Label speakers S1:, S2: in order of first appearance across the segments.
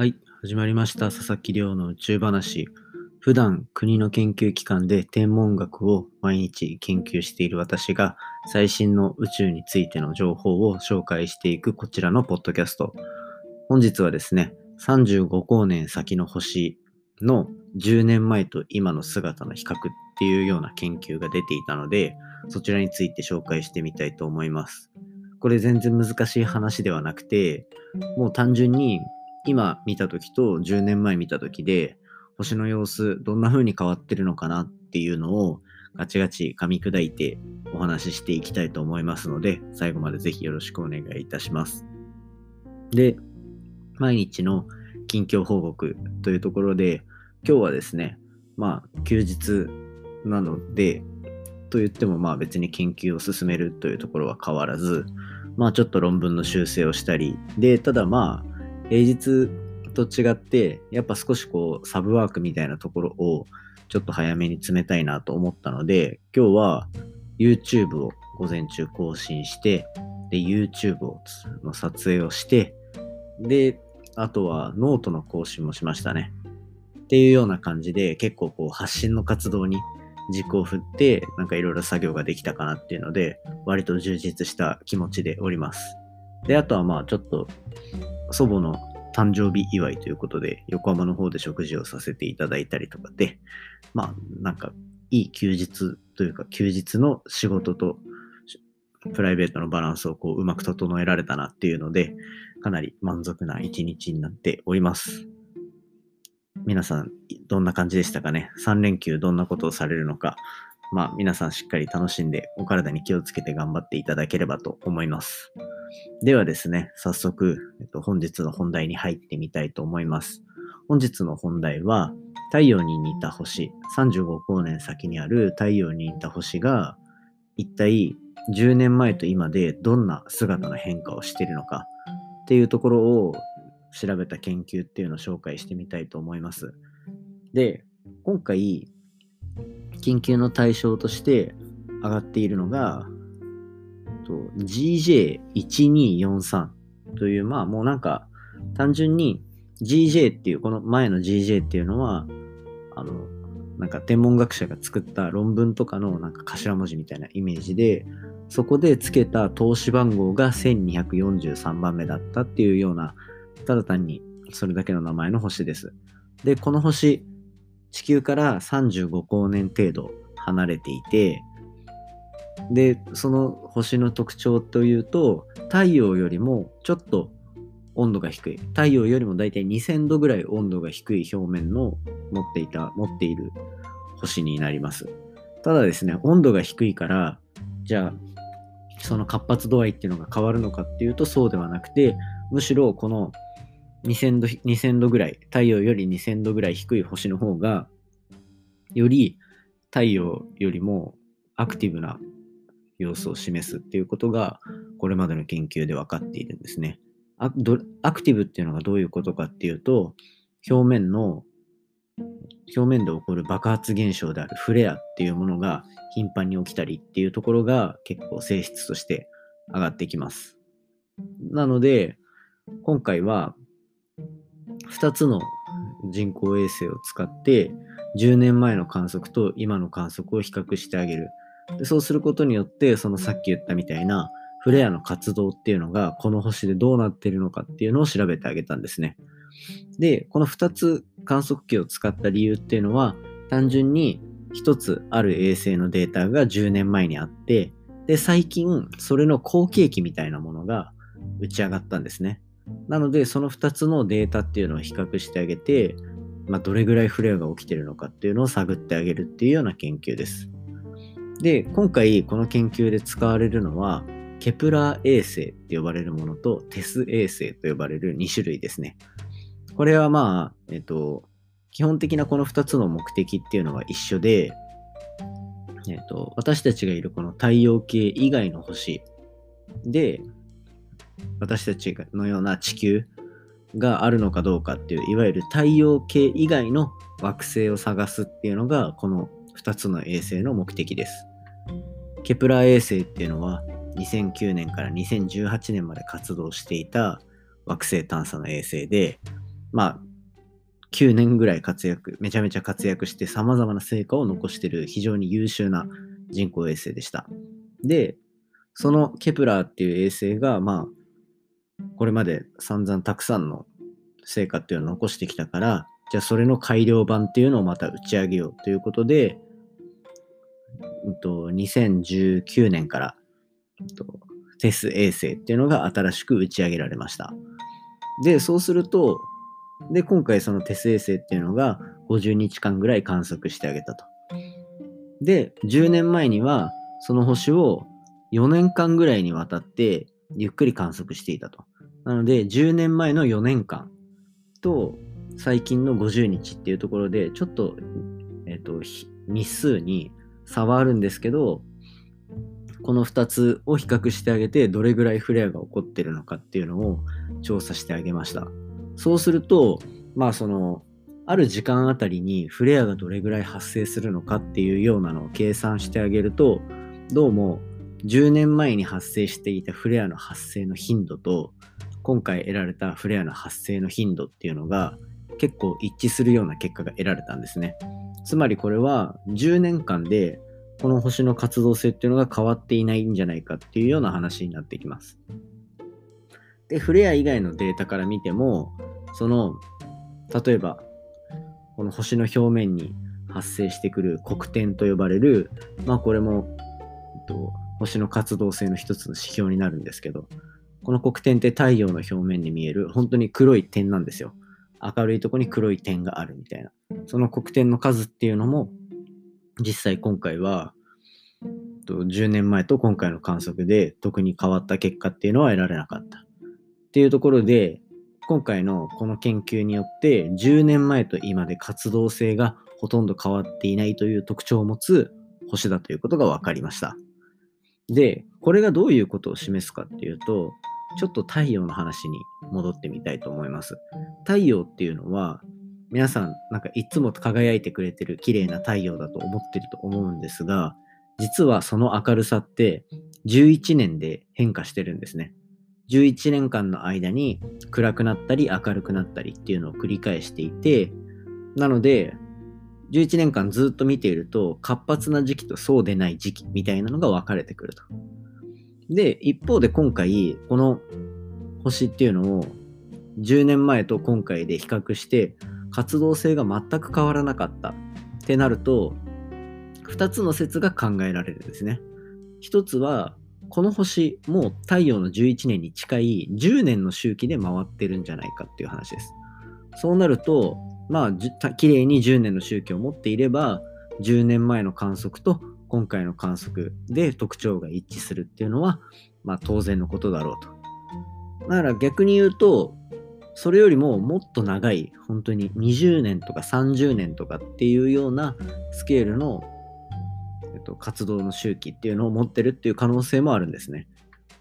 S1: はい、始まりました。佐々木亮の宇宙話。普段国の研究機関で天文学を毎日研究している私が最新の宇宙についての情報を紹介していくこちらのポッドキャスト。本日はですね、35光年先の星の10年前と今の姿の比較っていうような研究が出ていたので、そちらについて紹介してみたいと思います。これ全然難しい話ではなくて、もう単純に今見た時と10年前見た時で星の様子どんな風に変わってるのかなっていうのをガチガチ噛み砕いてお話ししていきたいと思いますので最後までぜひよろしくお願いいたします。で、毎日の近況報告というところで今日はですね、まあ休日なのでと言ってもまあ別に研究を進めるというところは変わらずまあちょっと論文の修正をしたりでただまあ平日と違って、やっぱ少しこう、サブワークみたいなところをちょっと早めに詰めたいなと思ったので、今日は YouTube を午前中更新して、で、YouTube の撮影をして、で、あとはノートの更新もしましたね。っていうような感じで、結構こう、発信の活動に軸を振って、なんかいろいろ作業ができたかなっていうので、割と充実した気持ちでおります。で、あとはまあちょっと祖母の誕生日祝いということで、横浜の方で食事をさせていただいたりとかで、まあ、なんか、いい休日というか、休日の仕事とプライベートのバランスをこう、うまく整えられたなっていうので、かなり満足な一日になっております。皆さん、どんな感じでしたかね ?3 連休どんなことをされるのか、まあ、皆さんしっかり楽しんで、お体に気をつけて頑張っていただければと思います。ではですね、早速、えっと、本日の本題に入ってみたいと思います。本日の本題は、太陽に似た星、35光年先にある太陽に似た星が、一体10年前と今でどんな姿の変化をしているのかっていうところを調べた研究っていうのを紹介してみたいと思います。で、今回、研究の対象として上がっているのが、GJ1243 という、まあもうなんか単純に GJ っていう、この前の GJ っていうのは、あの、なんか天文学者が作った論文とかのなんか頭文字みたいなイメージで、そこで付けた投資番号が1243番目だったっていうような、ただ単にそれだけの名前の星です。で、この星、地球から35光年程度離れていて、で、その星の特徴というと、太陽よりもちょっと温度が低い。太陽よりもだいたい2000度ぐらい温度が低い表面の持っていた、持っている星になります。ただですね、温度が低いから、じゃあ、その活発度合いっていうのが変わるのかっていうとそうではなくて、むしろこの2000度 ,2000 度ぐらい、太陽より2000度ぐらい低い星の方が、より太陽よりもアクティブな様子を示すっていうことが、これまでの研究で分かっているんですね。アアクティブっていうのがどういうことかっていうと、表面の、表面で起こる爆発現象であるフレアっていうものが頻繁に起きたりっていうところが結構性質として上がってきます。なので、今回は2つの人工衛星を使って10年前の観測と今の観測を比較してあげる。でそうすることによって、そのさっき言ったみたいなフレアの活動っていうのがこの星でどうなってるのかっていうのを調べてあげたんですね。で、この2つ観測器を使った理由っていうのは単純に1つある衛星のデータが10年前にあって、で、最近それの後継機みたいなものが打ち上がったんですね。なので、その2つのデータっていうのを比較してあげて、まあ、どれぐらいフレアが起きてるのかっていうのを探ってあげるっていうような研究です。で、今回この研究で使われるのは、ケプラー衛星って呼ばれるものとテス衛星と呼ばれる2種類ですね。これはまあ、えっと、基本的なこの2つの目的っていうのは一緒で、えっと、私たちがいるこの太陽系以外の星で、私たちのような地球があるのかどうかっていう、いわゆる太陽系以外の惑星を探すっていうのが、この2つの衛星の目的です。ケプラー衛星っていうのは、2009年から2018年まで活動していた惑星探査の衛星で、まあ、9年ぐらい活躍、めちゃめちゃ活躍して様々な成果を残している非常に優秀な人工衛星でした。で、そのケプラーっていう衛星が、まあ、これまで散々たくさんの成果っていうのを残してきたから、じゃあそれの改良版っていうのをまた打ち上げようということで、うんと、2019年から、と、テス衛星っていうのが新しく打ち上げられました。で、そうすると、で、今回そのテス衛星っていうのが50日間ぐらい観測してあげたと。で、10年前にはその星を4年間ぐらいにわたってゆっくり観測していたと。なので、10年前の4年間と最近の50日っていうところで、ちょっと、えっ、ー、と、日数に差はあるんですけど、この2つを比較してあげて、どれぐらいフレアが起こってるのかっていうのを調査してあげました。そうすると、まあその、ある時間あたりにフレアがどれぐらい発生するのかっていうようなのを計算してあげると、どうも10年前に発生していたフレアの発生の頻度と、今回得られたフレアの発生の頻度っていうのが結構一致するような結果が得られたんですね。つまりこれは10年間でこの星の活動性っていうのが変わっていないんじゃないかっていうような話になってきます。で、フレア以外のデータから見ても、その、例えば、この星の表面に発生してくる黒点と呼ばれる、まあこれも、えっと、星の活動性の一つの指標になるんですけど、この黒点って太陽の表面に見える本当に黒い点なんですよ。明るいとこに黒い点があるみたいな。その黒点の数っていうのも、実際今回は、10年前と今回の観測で特に変わった結果っていうのは得られなかった。っていうところで、今回のこの研究によって10年前と今で活動性がほとんど変わっていないという特徴を持つ星だということが分かりました。で、これがどういうことを示すかっていうと、ちょっと太陽の話に戻ってみたいと思います。太陽っていうのは、皆さん、なんかいつも輝いてくれてる綺麗な太陽だと思ってると思うんですが、実はその明るさって11年で変化してるんですね。11年間の間に暗くなったり明るくなったりっていうのを繰り返していて、なので、11年間ずっと見ていると活発な時期とそうでない時期みたいなのが分かれてくると。で、一方で今回、この星っていうのを10年前と今回で比較して活動性が全く変わらなかったってなると、2つの説が考えられるんですね。1つは、この星も太陽の11年に近い10年の周期で回ってるんじゃないかっていう話です。そうなると、まあ、綺麗に10年の周期を持っていれば、10年前の観測と今回の観測で特徴が一致するっていうのは、まあ当然のことだろうと。だから逆に言うと、それよりももっと長い、本当に20年とか30年とかっていうようなスケールの、えっと、活動の周期っていうのを持ってるっていう可能性もあるんですね。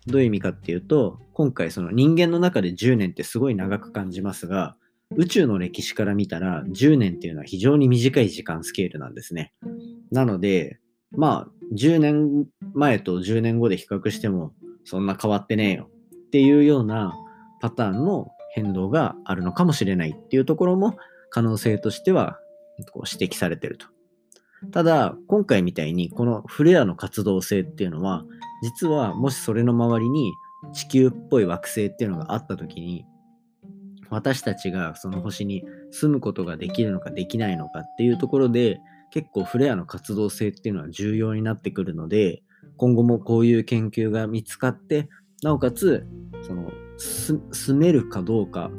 S1: どういう意味かっていうと、今回その人間の中で10年ってすごい長く感じますが、宇宙の歴史から見たら10年っていうのは非常に短い時間スケールなんですね。なので、まあ、10年前と10年後で比較しても、そんな変わってねえよっていうようなパターンの変動があるのかもしれないっていうところも可能性としてはこう指摘されてると。ただ、今回みたいにこのフレアの活動性っていうのは、実はもしそれの周りに地球っぽい惑星っていうのがあった時に、私たちがその星に住むことができるのかできないのかっていうところで、結構フレアの活動性っていうのは重要になってくるので、今後もこういう研究が見つかって、なおかつ、その、住めるかどうか、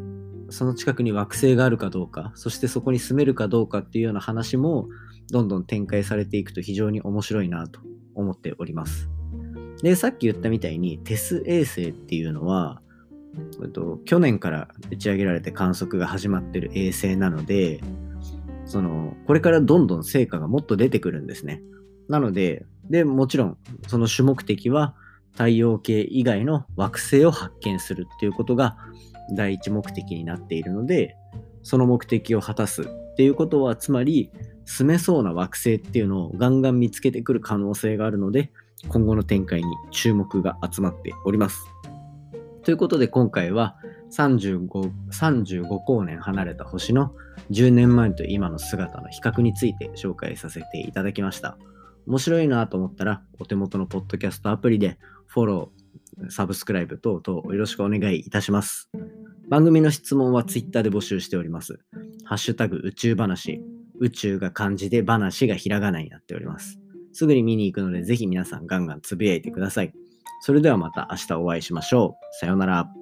S1: その近くに惑星があるかどうか、そしてそこに住めるかどうかっていうような話も、どんどん展開されていくと非常に面白いなと思っております。で、さっき言ったみたいに、テス衛星っていうのは、えっと、去年から打ち上げられて観測が始まってる衛星なので、その、これからどんどん成果がもっと出てくるんですね。なので、で、もちろん、その主目的は太陽系以外の惑星を発見するっていうことが第一目的になっているので、その目的を果たすっていうことは、つまり、住めそうな惑星っていうのをガンガン見つけてくる可能性があるので、今後の展開に注目が集まっております。ということで今回は 35, 35光年離れた星の10年前と今の姿の比較について紹介させていただきました。面白いなと思ったら、お手元のポッドキャストアプリでフォロー、サブスクライブ等々よろしくお願いいたします。番組の質問は Twitter で募集しております。ハッシュタグ宇宙話、宇宙が漢字で話がひらがなになっております。すぐに見に行くので、ぜひ皆さんガンガンつぶやいてください。それではまた明日お会いしましょう。さようなら。